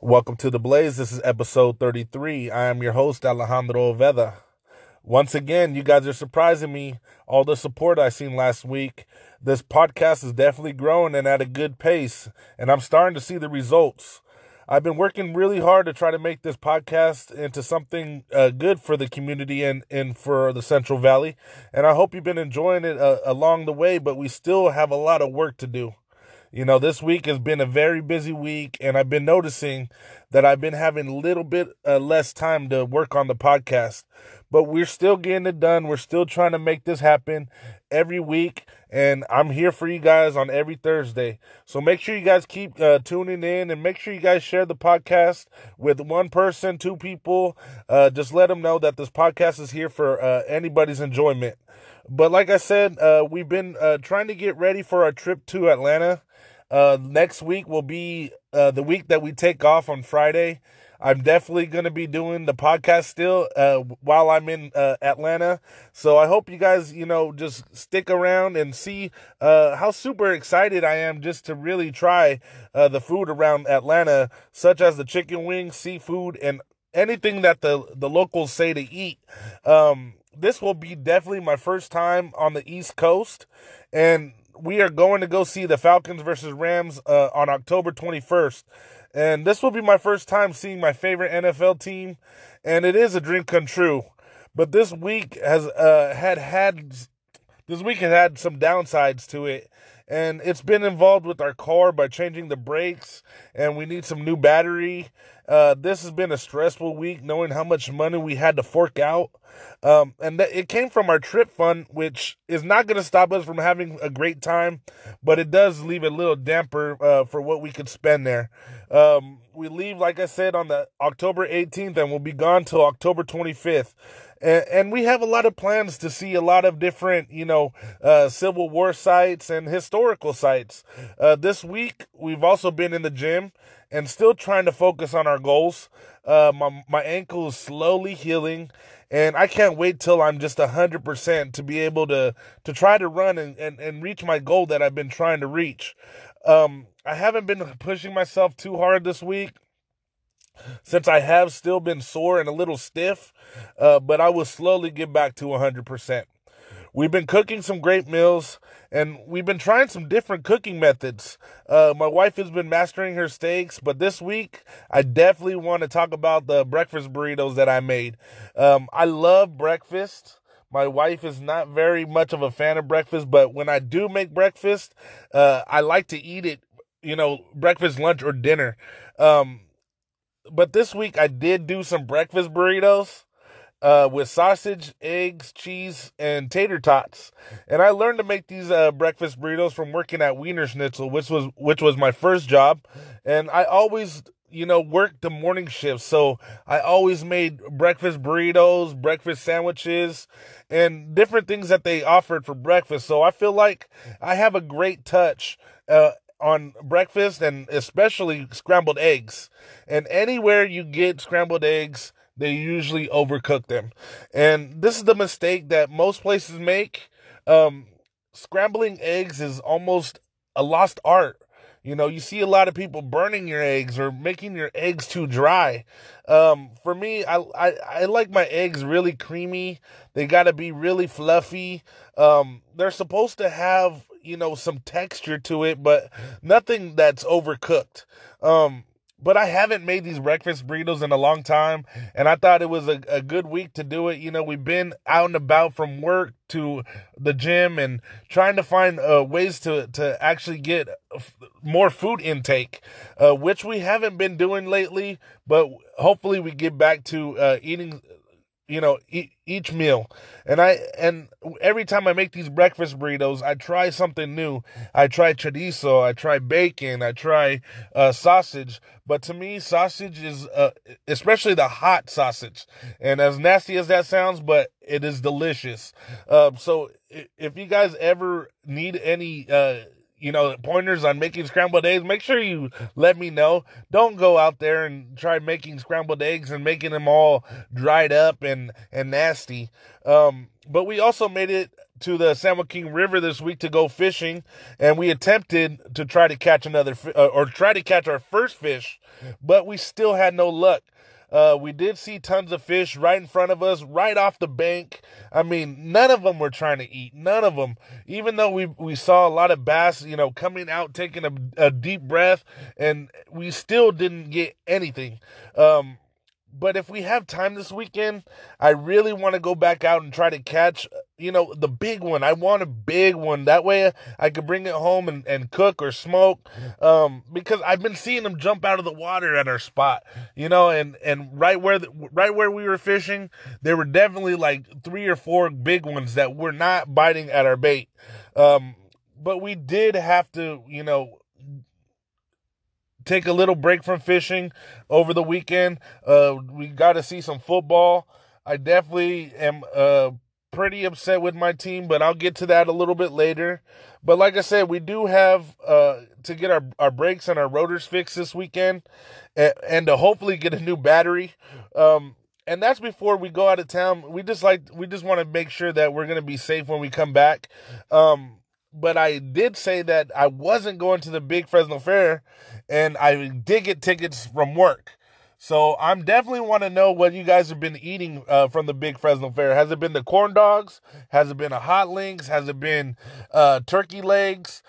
Welcome to The Blaze. This is episode 33. I am your host, Alejandro Oveda. Once again, you guys are surprising me. All the support I seen last week. This podcast is definitely growing and at a good pace, and I'm starting to see the results. I've been working really hard to try to make this podcast into something uh, good for the community and, and for the Central Valley. And I hope you've been enjoying it uh, along the way, but we still have a lot of work to do. You know, this week has been a very busy week, and I've been noticing that I've been having a little bit uh, less time to work on the podcast. But we're still getting it done. We're still trying to make this happen every week, and I'm here for you guys on every Thursday. So make sure you guys keep uh, tuning in, and make sure you guys share the podcast with one person, two people. Uh, just let them know that this podcast is here for uh, anybody's enjoyment. But like I said, uh, we've been uh, trying to get ready for our trip to Atlanta. Uh, next week will be uh, the week that we take off on Friday. I'm definitely going to be doing the podcast still uh, while I'm in uh, Atlanta. So I hope you guys, you know, just stick around and see uh, how super excited I am just to really try uh, the food around Atlanta, such as the chicken wings, seafood, and anything that the, the locals say to eat. Um, this will be definitely my first time on the East Coast. And we are going to go see the Falcons versus Rams uh, on October 21st. And this will be my first time seeing my favorite NFL team, and it is a dream come true. But this week has uh, had had this week has had some downsides to it, and it's been involved with our car by changing the brakes, and we need some new battery. Uh, this has been a stressful week, knowing how much money we had to fork out. Um, and th- it came from our trip fund, which is not going to stop us from having a great time, but it does leave a little damper uh, for what we could spend there. Um, we leave, like I said, on the October 18th, and we'll be gone till October 25th. And, and we have a lot of plans to see a lot of different, you know, uh, Civil War sites and historical sites. Uh, this week, we've also been in the gym and still trying to focus on our goals. Uh, my my ankle is slowly healing, and I can't wait till I'm just hundred percent to be able to to try to run and, and, and reach my goal that I've been trying to reach. Um, I haven't been pushing myself too hard this week since I have still been sore and a little stiff, uh, but I will slowly get back to 100%. We've been cooking some great meals and we've been trying some different cooking methods. Uh, my wife has been mastering her steaks, but this week I definitely want to talk about the breakfast burritos that I made. Um, I love breakfast. My wife is not very much of a fan of breakfast, but when I do make breakfast, uh, I like to eat it, you know, breakfast, lunch, or dinner. Um, but this week I did do some breakfast burritos uh, with sausage, eggs, cheese, and tater tots. And I learned to make these uh, breakfast burritos from working at Wiener Schnitzel, which was which was my first job. And I always, you know, worked the morning shift, so I always made breakfast burritos, breakfast sandwiches, and different things that they offered for breakfast. So I feel like I have a great touch. Uh, on breakfast and especially scrambled eggs. And anywhere you get scrambled eggs, they usually overcook them. And this is the mistake that most places make. Um, scrambling eggs is almost a lost art. You know, you see a lot of people burning your eggs or making your eggs too dry. Um, for me, I, I, I like my eggs really creamy. They got to be really fluffy. Um, they're supposed to have, you know, some texture to it, but nothing that's overcooked. Um, but I haven't made these breakfast burritos in a long time, and I thought it was a, a good week to do it. You know, we've been out and about from work to the gym and trying to find uh, ways to to actually get more food intake, uh, which we haven't been doing lately. But hopefully, we get back to uh, eating you know each meal. And i and every time i make these breakfast burritos i try something new. I try chorizo i try bacon i try uh, sausage. But to me sausage is uh, especially the hot sausage. And as nasty as that sounds but it is delicious. Uh, so if you guys ever need any uh, you know, pointers on making scrambled eggs, make sure you let me know. Don't go out there and try making scrambled eggs and making them all dried up and, and nasty. Um, but we also made it to the San Joaquin River this week to go fishing, and we attempted to try to catch another uh, or try to catch our first fish, but we still had no luck. Uh, we did see tons of fish right in front of us, right off the bank. I mean, none of them were trying to eat. None of them. Even though we we saw a lot of bass, you know, coming out, taking a, a deep breath, and we still didn't get anything. Um, but if we have time this weekend, I really want to go back out and try to catch, you know, the big one. I want a big one. That way I could bring it home and, and cook or smoke. Um, because I've been seeing them jump out of the water at our spot, you know, and, and right where, the, right where we were fishing, there were definitely like three or four big ones that were not biting at our bait. Um, but we did have to, you know, take a little break from fishing over the weekend. Uh, we got to see some football. I definitely am uh, pretty upset with my team, but I'll get to that a little bit later. But like I said, we do have uh, to get our, our brakes and our rotors fixed this weekend and, and to hopefully get a new battery. Um, and that's before we go out of town. We just like we just want to make sure that we're gonna be safe when we come back. Um, but I did say that I wasn't going to the big Fresno Fair and I did get tickets from work. So I'm definitely want to know what you guys have been eating uh, from the big Fresno Fair. Has it been the corn dogs? Has it been a hot links? Has it been uh, turkey legs?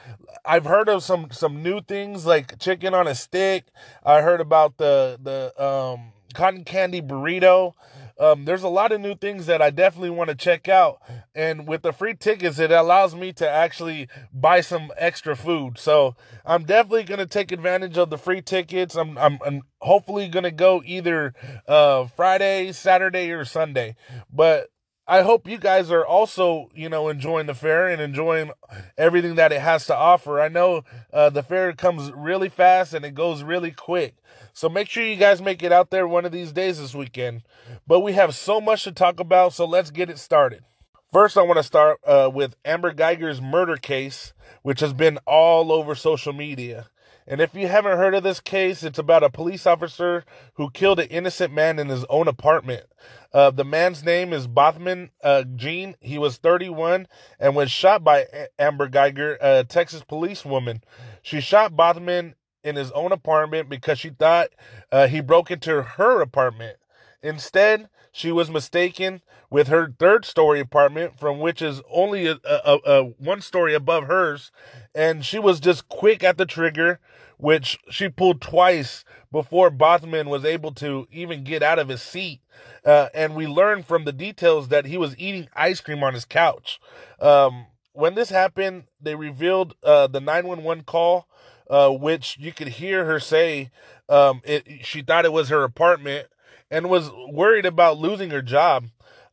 I've heard of some some new things like chicken on a stick. I heard about the the um, cotton candy burrito. Um, there's a lot of new things that I definitely want to check out. And with the free tickets, it allows me to actually buy some extra food. So I'm definitely going to take advantage of the free tickets. I'm, I'm, I'm hopefully going to go either uh, Friday, Saturday, or Sunday. But I hope you guys are also, you know, enjoying the fair and enjoying everything that it has to offer. I know uh, the fair comes really fast and it goes really quick. So make sure you guys make it out there one of these days this weekend. But we have so much to talk about, so let's get it started. First, I want to start uh, with Amber Guyger's murder case, which has been all over social media. And if you haven't heard of this case, it's about a police officer who killed an innocent man in his own apartment. Uh, the man's name is Botham uh, Jean. He was 31 and was shot by Amber Guyger, a Texas policewoman. She shot Botham in his own apartment because she thought uh, he broke into her apartment. Instead, she was mistaken with her third story apartment, from which is only a, a, a, one story above hers, and she was just quick at the trigger, which she pulled twice before Botham was able to even get out of his seat. Uh, and we learned from the details that he was eating ice cream on his couch. Um, when this happened, they revealed uh, the 911 call uh, which you could hear her say um, it, she thought it was her apartment and was worried about losing her job.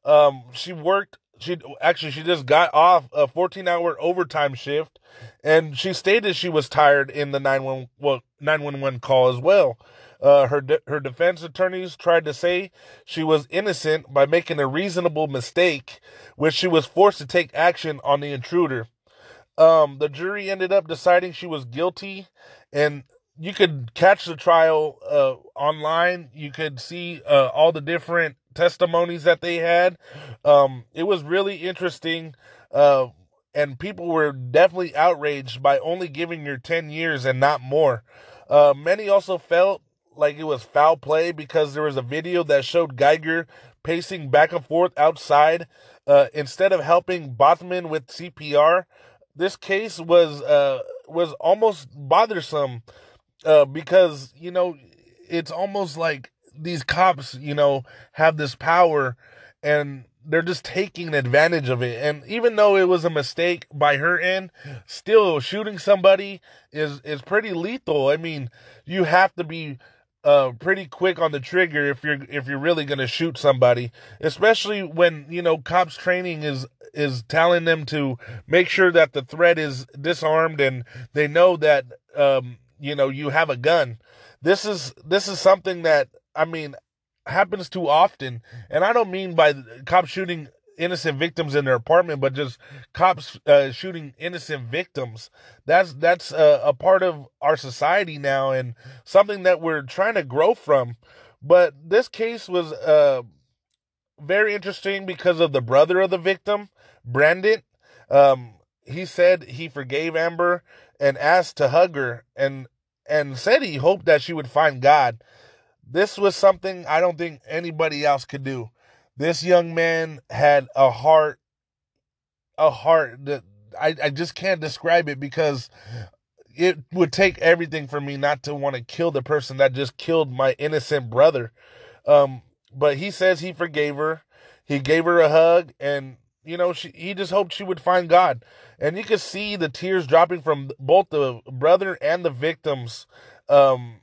Um, she worked. She actually she just got off a 14 hour overtime shift, and she stated she was tired in the 911 well, 911 call as well. Uh, her de- her defense attorneys tried to say she was innocent by making a reasonable mistake, which she was forced to take action on the intruder. Um, the jury ended up deciding she was guilty, and you could catch the trial uh, online. You could see uh, all the different testimonies that they had. Um, it was really interesting, uh, and people were definitely outraged by only giving her 10 years and not more. Uh, many also felt like it was foul play because there was a video that showed Guyger pacing back and forth outside uh, instead of helping Botham with CPR this case was uh was almost bothersome uh because you know it's almost like these cops you know have this power and they're just taking advantage of it. And even though it was a mistake by her end still shooting somebody is is pretty lethal. I mean you have to be uh, pretty quick on the trigger if you're if you're really gonna shoot somebody, especially when you know cops training is is telling them to make sure that the threat is disarmed and they know that um, you know you have a gun. This is this is something that I mean happens too often, and I don't mean by cops shooting innocent victims in their apartment, but just cops uh, shooting innocent victims. That's that's uh, a part of our society now, and something that we're trying to grow from. But this case was uh, very interesting because of the brother of the victim, Brandon. Um, he said he forgave Amber and asked to hug her and and said he hoped that she would find God. This was something I don't think anybody else could do. This young man had a heart a heart that I, I just can't describe it because it would take everything for me not to want to kill the person that just killed my innocent brother. Um, but he says he forgave her. He gave her a hug and you know, she, he just hoped she would find God. And you could see the tears dropping from both the brother and the victim's um,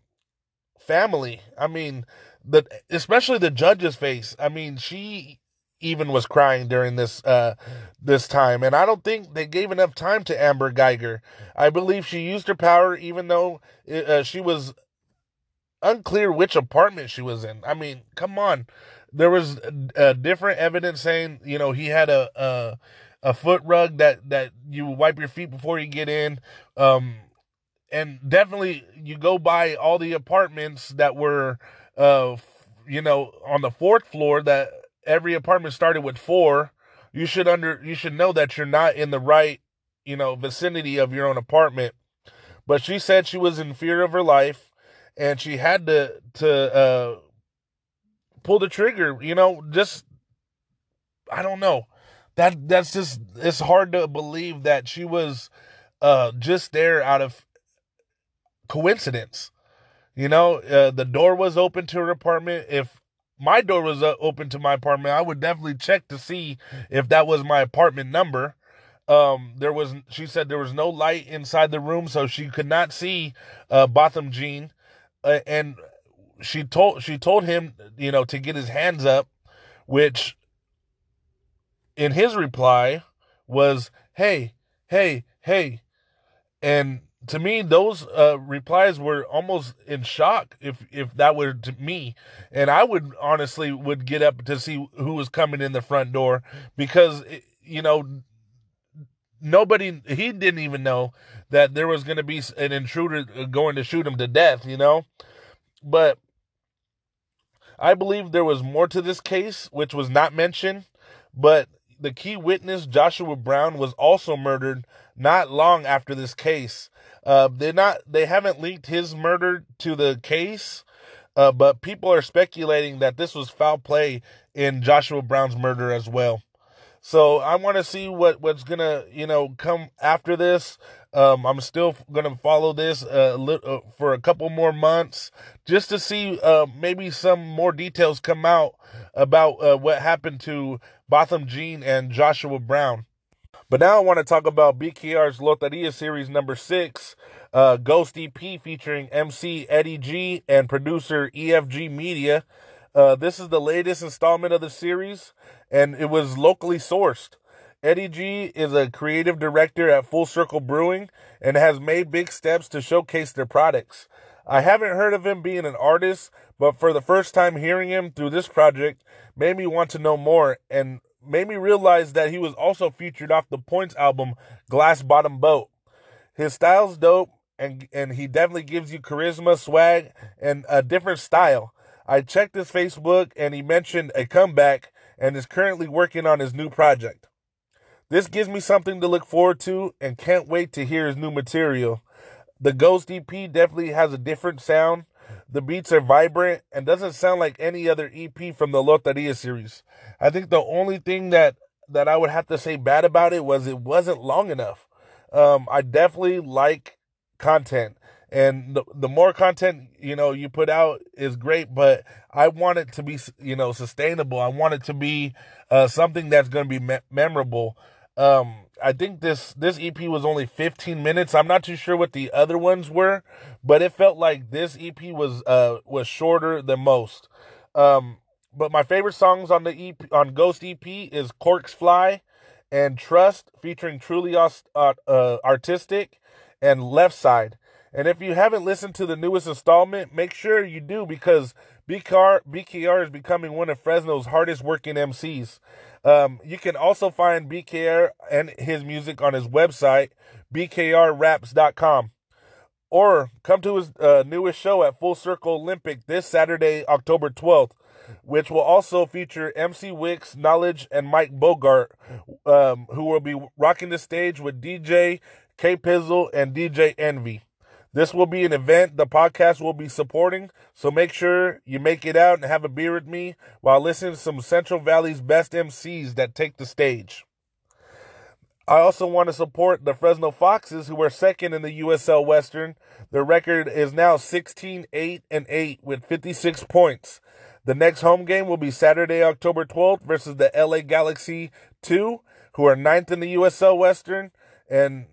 family. I mean, the especially the judge's face. I mean, she even was crying during this uh, this time, and I don't think they gave enough time to Amber Guyger. I believe she used her power, even though uh, she was unclear which apartment she was in. I mean, come on there was uh, different evidence saying you know he had a, a a foot rug that that you wipe your feet before you get in um and definitely you go by all the apartments that were uh you know on the fourth floor that every apartment started with four you should under you should know that you're not in the right you know vicinity of your own apartment but she said she was in fear of her life and she had to to uh pull the trigger. You know, just I don't know. That that's just it's hard to believe that she was uh just there out of coincidence. You know, uh, the door was open to her apartment. If my door was uh, open to my apartment, I would definitely check to see if that was my apartment number. Um, there was, she said, there was no light inside the room, so she could not see uh, Botham Jean. Uh, and she told she told him, you know, to get his hands up, which in his reply was, "Hey, hey, hey," and to me, those uh, replies were almost in shock. If if that were to me, and I would honestly would get up to see who was coming in the front door because you know nobody he didn't even know that there was going to be an intruder going to shoot him to death. You know, but I believe there was more to this case, which was not mentioned, but the key witness, Joshua Brown, was also murdered not long after this case. Uh, they're not, they haven't linked his murder to the case, uh, but people are speculating that this was foul play in Joshua Brown's murder as well. So I want to see what what's gonna you know come after this. Um, I'm still gonna follow this uh, uh, for a couple more months just to see uh, maybe some more details come out about uh, what happened to Botham Jean and Joshua Brown. But now I want to talk about BKR's Loteria Series number six, uh, Ghost EP featuring MC Eddie G and producer EFG Media. Uh, this is the latest installment of the series, and it was locally sourced. Eddie G is a creative director at Full Circle Brewing and has made big steps to showcase their products. I haven't heard of him being an artist, but for the first time hearing him through this project made me want to know more and made me realize that he was also featured off the Points album Glass Bottom Boat. His style's dope and and he definitely gives you charisma, swag, and a different style. I checked his Facebook and he mentioned a comeback and is currently working on his new project. This gives me something to look forward to and can't wait to hear his new material. The Ghost EP definitely has a different sound. The beats are vibrant and doesn't sound like any other EP from the Loteria series. I think the only thing that that I would have to say bad about it was it wasn't long enough. Um, I definitely like content and the, the more content you know you put out is great but i want it to be you know sustainable i want it to be uh, something that's going to be me- memorable um, i think this this ep was only 15 minutes i'm not too sure what the other ones were but it felt like this ep was uh was shorter than most um but my favorite songs on the ep on ghost ep is corks fly and trust featuring truly uh, uh, artistic and left side and if you haven't listened to the newest installment, make sure you do because BKR, BKR is becoming one of Fresno's hardest working MCs. Um, you can also find BKR and his music on his website, bkrraps.com. Or come to his uh, newest show at Full Circle Olympic this Saturday, October 12th. which will also feature MC Wicks, Knowledge, and Mike Bogart, um, who will be rocking the stage with DJ K Pizzle and DJ Envy. This will be an event the podcast will be supporting, so make sure you make it out and have a beer with me while listening to some Central Valley's best MCs that take the stage. I also want to support the Fresno Foxes, who are second in the USL Western. Their record is now 16 8 and 8 with 56 points. The next home game will be Saturday, October 12th versus the LA Galaxy 2, who are ninth in the USL Western. And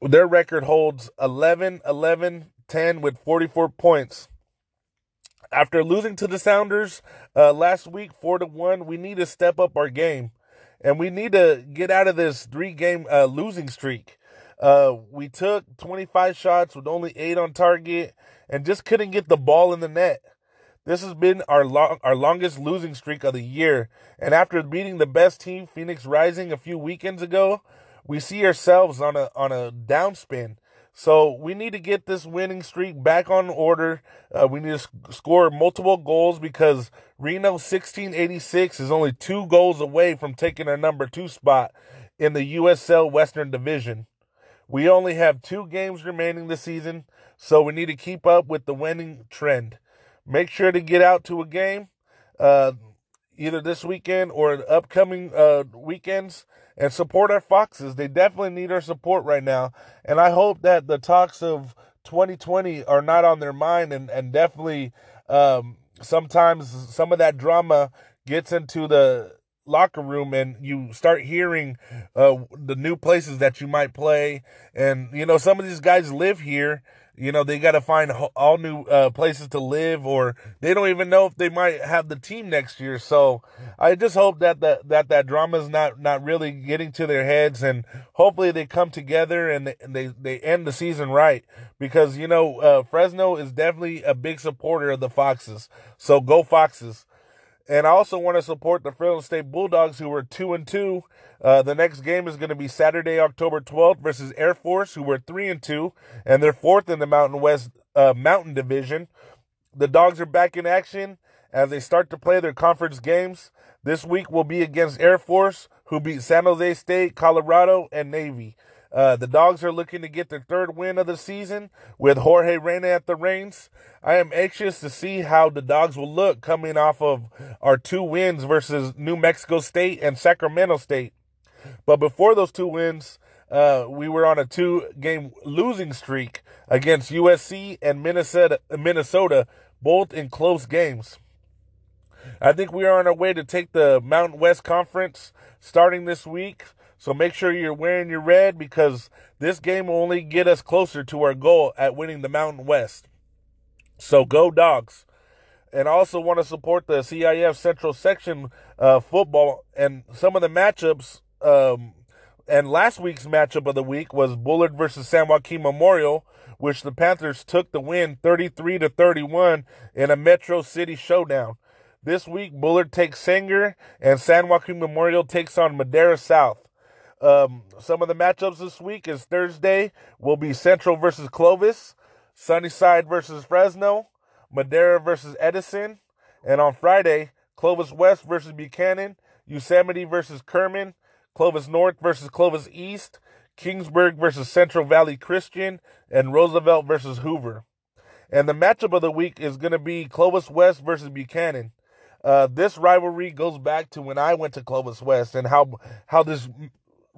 their record holds 11 11 10 with 44 points. After losing to the Sounders uh, last week, four to one, we need to step up our game, and we need to get out of this three-game uh, losing streak. Uh, we took 25 shots with only eight on target, and just couldn't get the ball in the net. This has been our long, our longest losing streak of the year, and after beating the best team, Phoenix Rising, a few weekends ago, we see ourselves on a on a downspin. So we need to get this winning streak back on order. Uh, we need to sc- score multiple goals because Reno 1686 is only two goals away from taking our number two spot in the USL Western Division. We only have two games remaining this season, so we need to keep up with the winning trend. Make sure to get out to a game, uh, either this weekend or the upcoming uh, weekends and support our Foxes. They definitely need our support right now. And I hope that the talks of 2020 are not on their mind and, and definitely um, sometimes some of that drama gets into the locker room and you start hearing uh, the new places that you might play and you know some of these guys live here you know, they got to find all new uh, places to live, or they don't even know if they might have the team next year. So I just hope that the, that that drama is not not really getting to their heads, and hopefully they come together and they they, they end the season right. Because you know, uh, Fresno is definitely a big supporter of the Foxes. So go Foxes! And I also want to support the Fresno State Bulldogs, who were two and two. Uh, the next game is going to be Saturday, October 12th, versus Air Force, who were three and two, and they're fourth in the Mountain West uh, Mountain Division. The Dogs are back in action as they start to play their conference games. This week will be against Air Force, who beat San Jose State, Colorado, and Navy. Uh, the Dogs are looking to get their third win of the season with Jorge Reyna at the reins. I am anxious to see how the Dogs will look coming off of our two wins versus New Mexico State and Sacramento State. But before those two wins, uh, we were on a two-game losing streak against USC and Minnesota, Minnesota, both in close games. I think we are on our way to take the Mountain West Conference starting this week. So make sure you're wearing your red because this game will only get us closer to our goal at winning the Mountain West. So go dogs. And I also want to support the CIF Central Section uh, football and some of the matchups. Um, and last week's matchup of the week was Bullard versus San Joaquin Memorial, which the Panthers took the win 33 to 31 in a Metro City showdown. This week, Bullard takes Sanger, and San Joaquin Memorial takes on Madera South. Um, some of the matchups this week is Thursday will be Central versus Clovis, Sunnyside versus Fresno, Madera versus Edison, and on Friday, Clovis West versus Buchanan, Yosemite versus Kerman, Clovis North versus Clovis East, Kingsburg versus Central Valley Christian, and Roosevelt versus Hoover. And the matchup of the week is going to be Clovis West versus Buchanan. Uh, this rivalry goes back to when I went to Clovis West and how how this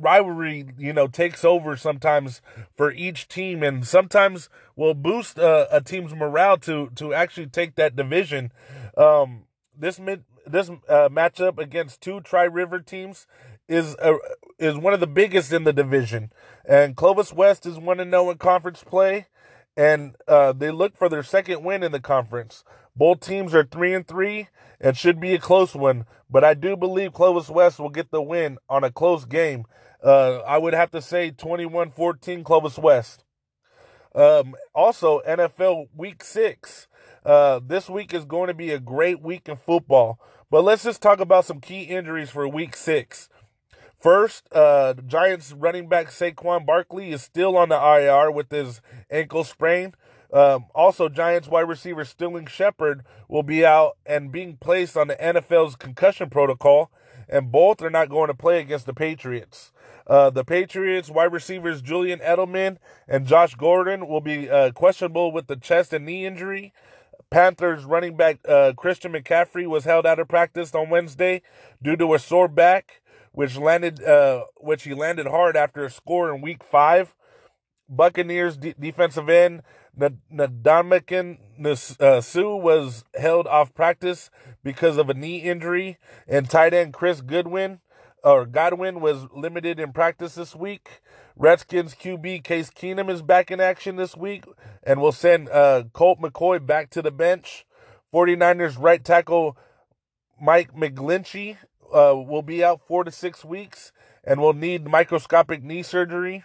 rivalry, you know, takes over sometimes for each team, and sometimes will boost uh, a team's morale to to actually take that division. Um, this mid, this uh, matchup against two Tri River teams is a, is one of the biggest in the division, and Clovis West is one to know in conference play, and uh, they look for their second win in the conference. Both teams are three and three, and should be a close one. But I do believe Clovis West will get the win on a close game uh, I would have to say 21 14 Clovis West. Um, also, NFL Week 6. Uh, this week is going to be a great week in football. But let's just talk about some key injuries for Week 6. First, uh, Giants running back Saquon Barkley is still on the IR with his ankle sprain. Um, also, Giants wide receiver Sterling Shepard will be out and being placed on the NFL's concussion protocol, and both are not going to play against the Patriots. Uh, the Patriots wide receivers Julian Edelman and Josh Gordon will be uh, questionable with the chest and knee injury. Panthers running back uh, Christian McCaffrey was held out of practice on Wednesday due to a sore back, which landed uh, which he landed hard after a score in Week Five. Buccaneers defensive end Ndamukong uh, was held off practice because of a knee injury, and tight end Chris Goodwin or Godwin was limited in practice this week. Redskins QB Case Keenum is back in action this week and will send uh, Colt McCoy back to the bench. 49ers right tackle Mike McGlinchey uh, will be out four to six weeks and will need microscopic knee surgery.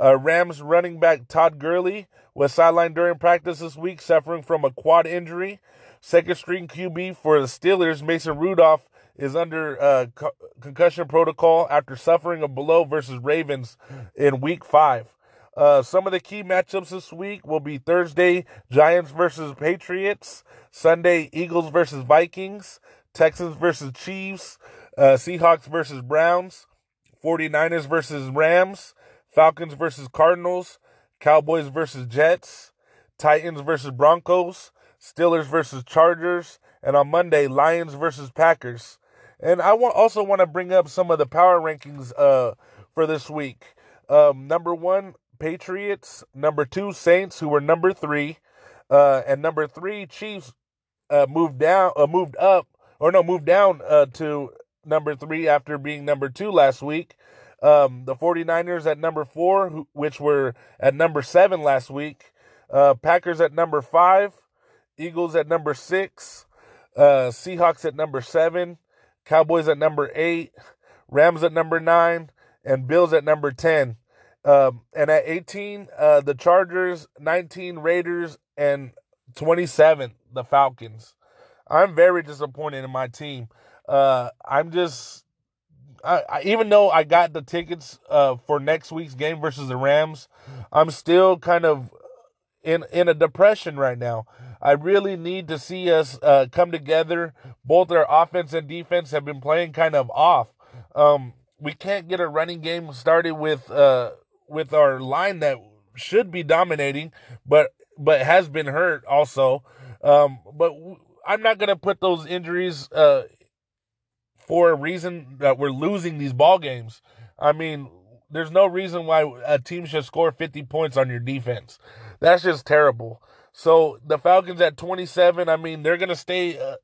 Uh, Rams running back Todd Gurley was sidelined during practice this week, suffering from a quad injury. Second string QB for the Steelers, Mason Rudolph, is under uh, co- concussion protocol after suffering a blow versus Ravens in Week Five. Uh, some of the key matchups this week will be Thursday, Giants versus Patriots, Sunday, Eagles versus Vikings, Texans versus Chiefs, uh, Seahawks versus Browns, 49ers versus Rams, Falcons versus Cardinals, Cowboys versus Jets, Titans versus Broncos, Steelers versus Chargers, and on Monday, Lions versus Packers. And I want, also want to bring up some of the power rankings uh, for this week. Um, number one, Patriots. Number two, Saints, who were number three, uh, and number three, Chiefs, uh, moved down, uh, moved up, or no, moved down uh, to number three after being number two last week. Um, the 49ers at number four, which were at number seven last week. Uh, Packers at number five. Eagles at number six. Uh, Seahawks at number seven. Cowboys at number eight. Rams at number nine. And Bills at number 10. Um, and at 18, uh, the Chargers, 19, Raiders, and 27, the Falcons. I'm very disappointed in my team. Uh, I'm just I, I, even though I got the tickets uh, for next week's game versus the Rams, I'm still kind of in in a depression right now. I really need to see us uh, come together. Both our offense and defense have been playing kind of off. Um, we can't get a running game started with uh, with our line that should be dominating, but but has been hurt also. Um, but I'm not gonna put those injuries uh, for a reason that we're losing these ball games. I mean, there's no reason why a team should score 50 points on your defense. That's just terrible. So the Falcons at 27, I mean, they're going to stay, uh,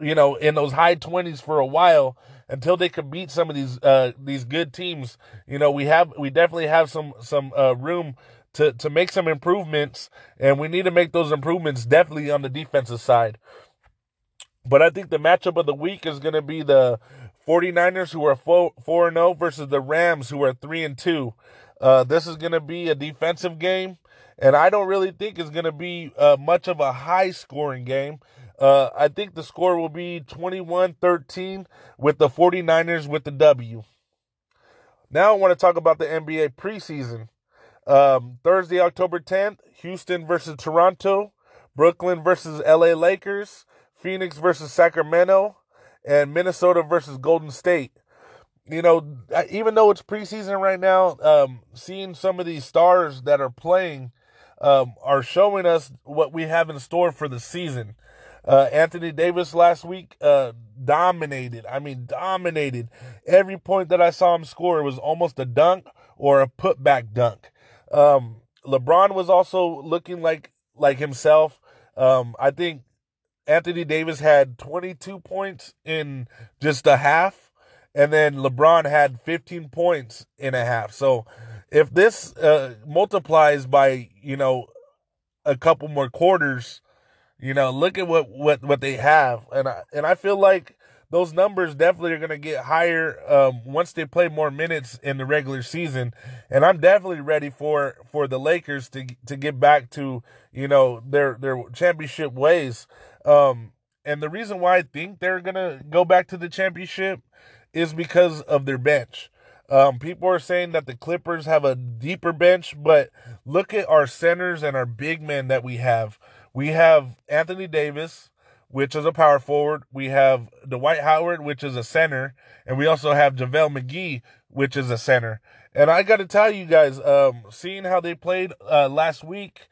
you know, in those high 20s for a while until they can beat some of these uh, these good teams. You know, we have we definitely have some some uh, room to to make some improvements, and we need to make those improvements definitely on the defensive side. But I think the matchup of the week is going to be the 49ers who are 4 0 versus the Rams who are 3 and 2. Uh, this is going to be a defensive game, and I don't really think it's going to be uh, much of a high scoring game. Uh, I think the score will be 21 13 with the 49ers with the W. Now I want to talk about the NBA preseason. Um, Thursday, October 10th, Houston versus Toronto, Brooklyn versus LA Lakers, Phoenix versus Sacramento, and Minnesota versus Golden State. You know, even though it's preseason right now, um, seeing some of these stars that are playing um, are showing us what we have in store for the season. Uh, Anthony Davis last week uh, dominated. I mean, dominated. Every point that I saw him score was almost a dunk or a putback dunk. Um, LeBron was also looking like like himself. Um, I think Anthony Davis had 22 points in just a half, and then LeBron had 15 points in a half. So if this uh, multiplies by you know a couple more quarters, you know, look at what what what they have, and I and I feel like those numbers definitely are going to get higher um, once they play more minutes in the regular season. And I'm definitely ready for for the Lakers to to get back to you know their their championship ways. Um, and the reason why I think they're gonna go back to the championship is because of their bench. Um, people are saying that the Clippers have a deeper bench, but look at our centers and our big men that we have. We have Anthony Davis, which is a power forward. We have Dwight Howard, which is a center, and we also have JaVale McGee, which is a center. And I got to tell you guys, um, seeing how they played uh, last week,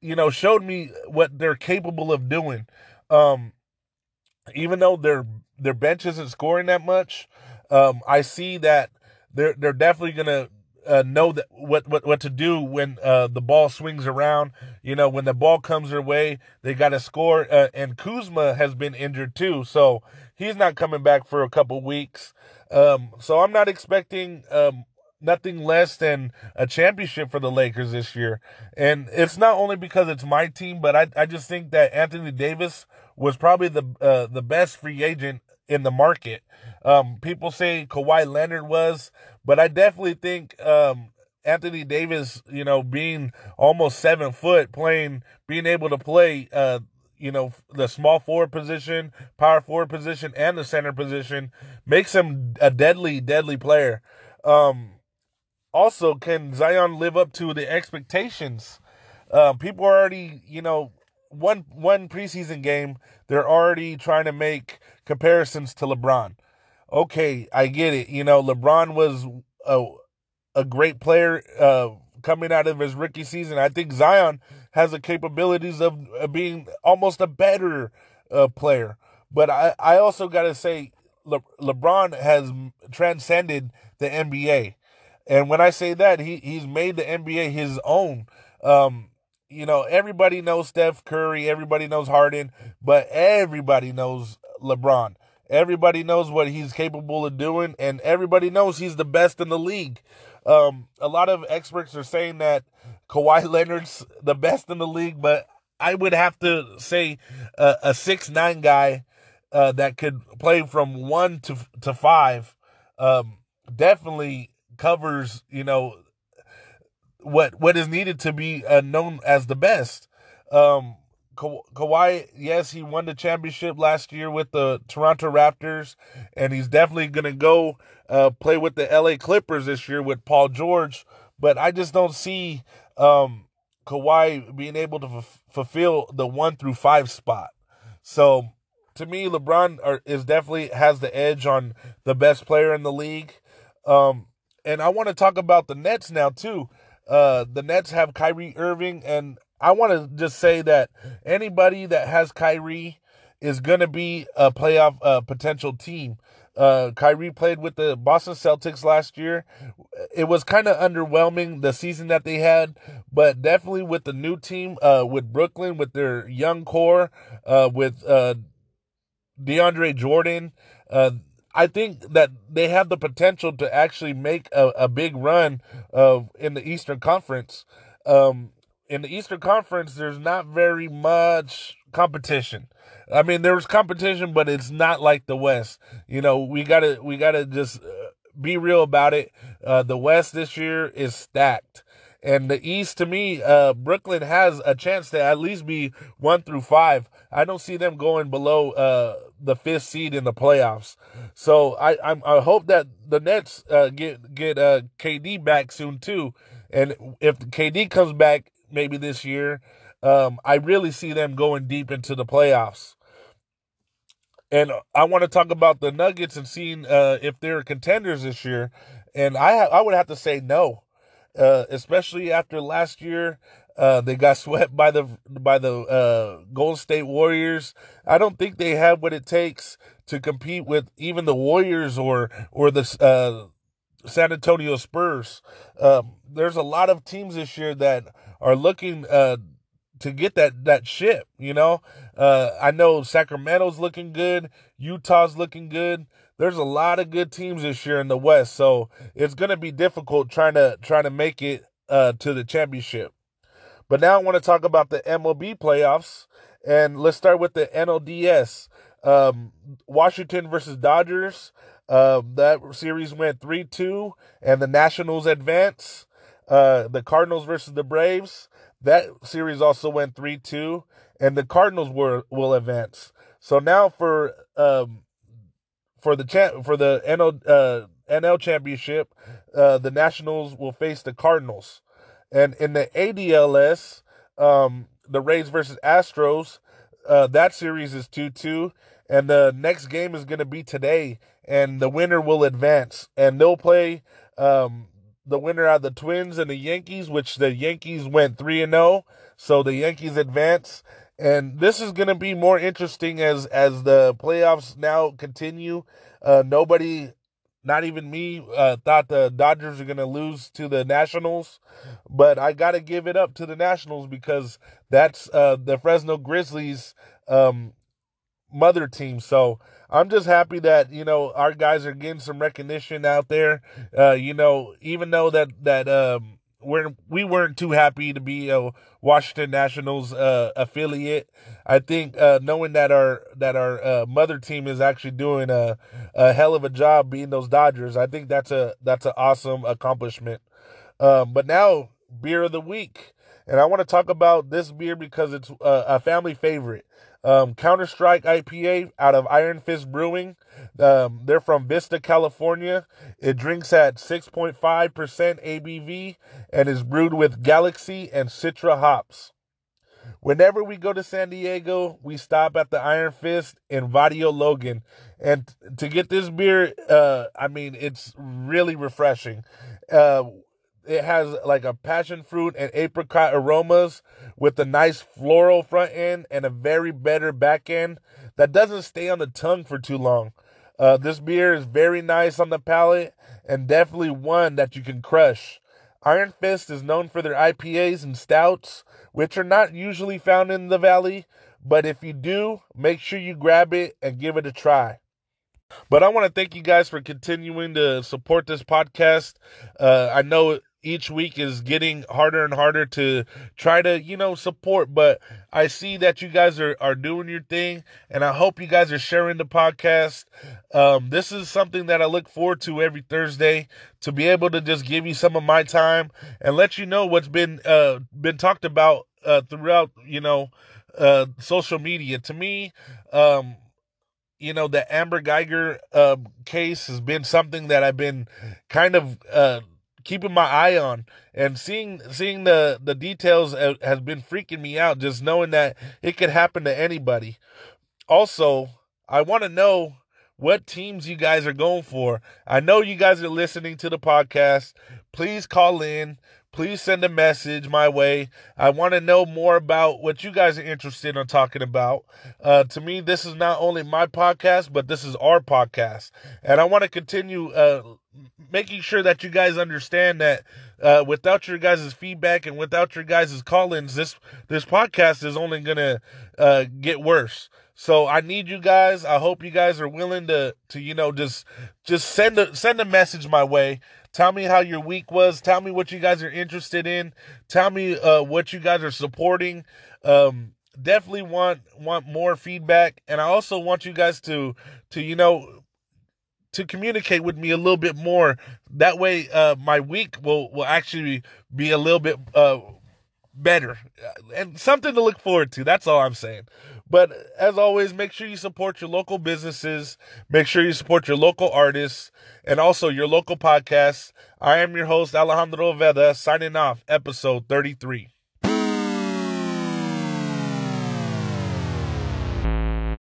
you know, showed me what they're capable of doing. Um, even though their their bench isn't scoring that much, um, I see that they're they're definitely gonna uh, know that what, what what to do when uh, the ball swings around. You know, when the ball comes their way, they got to score. Uh, and Kuzma has been injured too, so he's not coming back for a couple weeks. Um, so I'm not expecting um, nothing less than a championship for the Lakers this year. And it's not only because it's my team, but I I just think that Anthony Davis was probably the uh, the best free agent in the market. Um, people say Kawhi Leonard was, but I definitely think um, Anthony Davis, you know, being almost seven foot, playing, being able to play, uh, you know, the small forward position, power forward position, and the center position makes him a deadly, deadly player. Um, also, can Zion live up to the expectations? Uh, people are already, you know, one one preseason game, they're already trying to make comparisons to LeBron. Okay, I get it. You know, LeBron was a a great player uh, coming out of his rookie season. I think Zion has the capabilities of, being almost a better uh, player. But I, I also got to say, Le- LeBron has transcended the NBA. And when I say that, he, he's made the NBA his own. Um, you know, everybody knows Steph Curry, everybody knows Harden, but everybody knows LeBron. Everybody knows what he's capable of doing, and everybody knows he's the best in the league. Um, a lot of experts are saying that Kawhi Leonard's the best in the league, but I would have to say uh, a six nine guy uh, that could play from one to to five um, definitely covers you know what what is needed to be uh, known as the best. Um, Ka- Kawhi, yes, he won the championship last year with the Toronto Raptors, and he's definitely gonna go uh, play with the LA Clippers this year with Paul George. But I just don't see um, Kawhi being able to f- fulfill the one through five spot. So to me, LeBron are, is definitely has the edge on the best player in the league. Um, and I want to talk about the Nets now too. Uh, the Nets have Kyrie Irving, and I want to just say that anybody that has Kyrie is going to be a playoff uh, potential team. Uh, Kyrie played with the Boston Celtics last year. It was kind of underwhelming the season that they had, but definitely with the new team, uh, with Brooklyn, with their young core, uh, with uh, DeAndre Jordan, uh, I think that they have the potential to actually make a, a big run of in the Eastern Conference. Um, in the Eastern Conference, there's not very much competition. I mean, there's competition, but it's not like the West. You know, we gotta we gotta just uh, be real about it. Uh, the West this year is stacked. And the East, to me, uh, Brooklyn has a chance to at least be one through five. I don't see them going below uh, the fifth seed in the playoffs. So I I'm, i hope that the Nets uh, get get uh, KD back soon too. And if KD comes back maybe this year, um, I really see them going deep into the playoffs. And I want to talk about the Nuggets and seeing uh, if they're contenders this year. And I I would have to say no, uh, especially after last year. Uh, they got swept by the by the uh, Golden State Warriors. I don't think they have what it takes to compete with even the Warriors or or the uh, San Antonio Spurs. Um, there's a lot of teams this year that are looking uh, to get that that ship. You know, uh, I know Sacramento's looking good, Utah's looking good. There's a lot of good teams this year in the West, so it's going to be difficult trying to trying to make it uh, to the championship. But now I want to talk about the MLB playoffs, and let's start with the NLDS. Um, Washington versus Dodgers. Uh, that series went three two, and the Nationals advance. Uh, the Cardinals versus the Braves. That series also went three two, and the Cardinals were will advance. So now for um for the cha- for the NL uh, NL championship, uh, the Nationals will face the Cardinals. And in the ADLS, um, the Rays versus Astros, uh, that series is 2 2. And the next game is going to be today. And the winner will advance. And they'll play um, the winner of the Twins and the Yankees, which the Yankees went 3 and 0. So the Yankees advance. And this is going to be more interesting as as the playoffs now continue. Uh, nobody not even me uh, thought the Dodgers are going to lose to the Nationals, but I got to give it up to the Nationals because that's uh, the Fresno Grizzlies um, mother team. So I'm just happy that you know our guys are getting some recognition out there. Uh, you know, even though that that um, we're we weren't too happy to be a Washington Nationals uh, affiliate. I think uh, knowing that our that our uh, mother team is actually doing a a hell of a job being those Dodgers, I think that's a that's an awesome accomplishment. Um, but now beer of the week, and I want to talk about this beer because it's a, a family favorite. Um, Counter Strike IPA out of Iron Fist Brewing. Um, they're from Vista, California. It drinks at 6.5% ABV and is brewed with Galaxy and Citra hops. Whenever we go to San Diego, we stop at the Iron Fist in Barrio Logan. And to get this beer, uh, I mean, it's really refreshing. Uh, it has like a passion fruit and apricot aromas with a nice floral front end and a very better back end that doesn't stay on the tongue for too long. Uh, this beer is very nice on the palate and definitely one that you can crush. Iron Fist is known for their IPAs and stouts, which are not usually found in the valley, but if you do, make sure you grab it and give it a try. But I want to thank you guys for continuing to support this podcast. Uh, I know each week is getting harder and harder to try to, you know, support. But I see that you guys are, are doing your thing, and I hope you guys are sharing the podcast. Um, this is something that I look forward to every Thursday to be able to just give you some of my time and let you know what's been uh, been talked about uh, throughout, you know, uh, social media. To me, um, you know, the Amber Guyger uh, case has been something that I've been kind of uh, keeping my eye on and seeing seeing the the details has been freaking me out just knowing that it could happen to anybody also i want to know what teams you guys are going for i know you guys are listening to the podcast please call in please send a message my way. I want to know more about what you guys are interested in talking about. Uh, to me, this is not only my podcast, but this is our podcast. And I want to continue uh, making sure that you guys understand that uh, without your guys' feedback and without your guys' call-ins, this this podcast is only gonna uh, get worse. So I need you guys. I hope you guys are willing to to you know just just send a send a message my way. Tell me how your week was. Tell me what you guys are interested in. Tell me uh, what you guys are supporting. Um, definitely want want more feedback, and I also want you guys to to you know to communicate with me a little bit more. That way, uh, my week will will actually be a little bit uh, better and something to look forward to. That's all I'm saying. But as always, make sure you support your local businesses. Make sure you support your local artists and also your local podcasts. I am your host, Alejandro Veda, signing off, episode 33.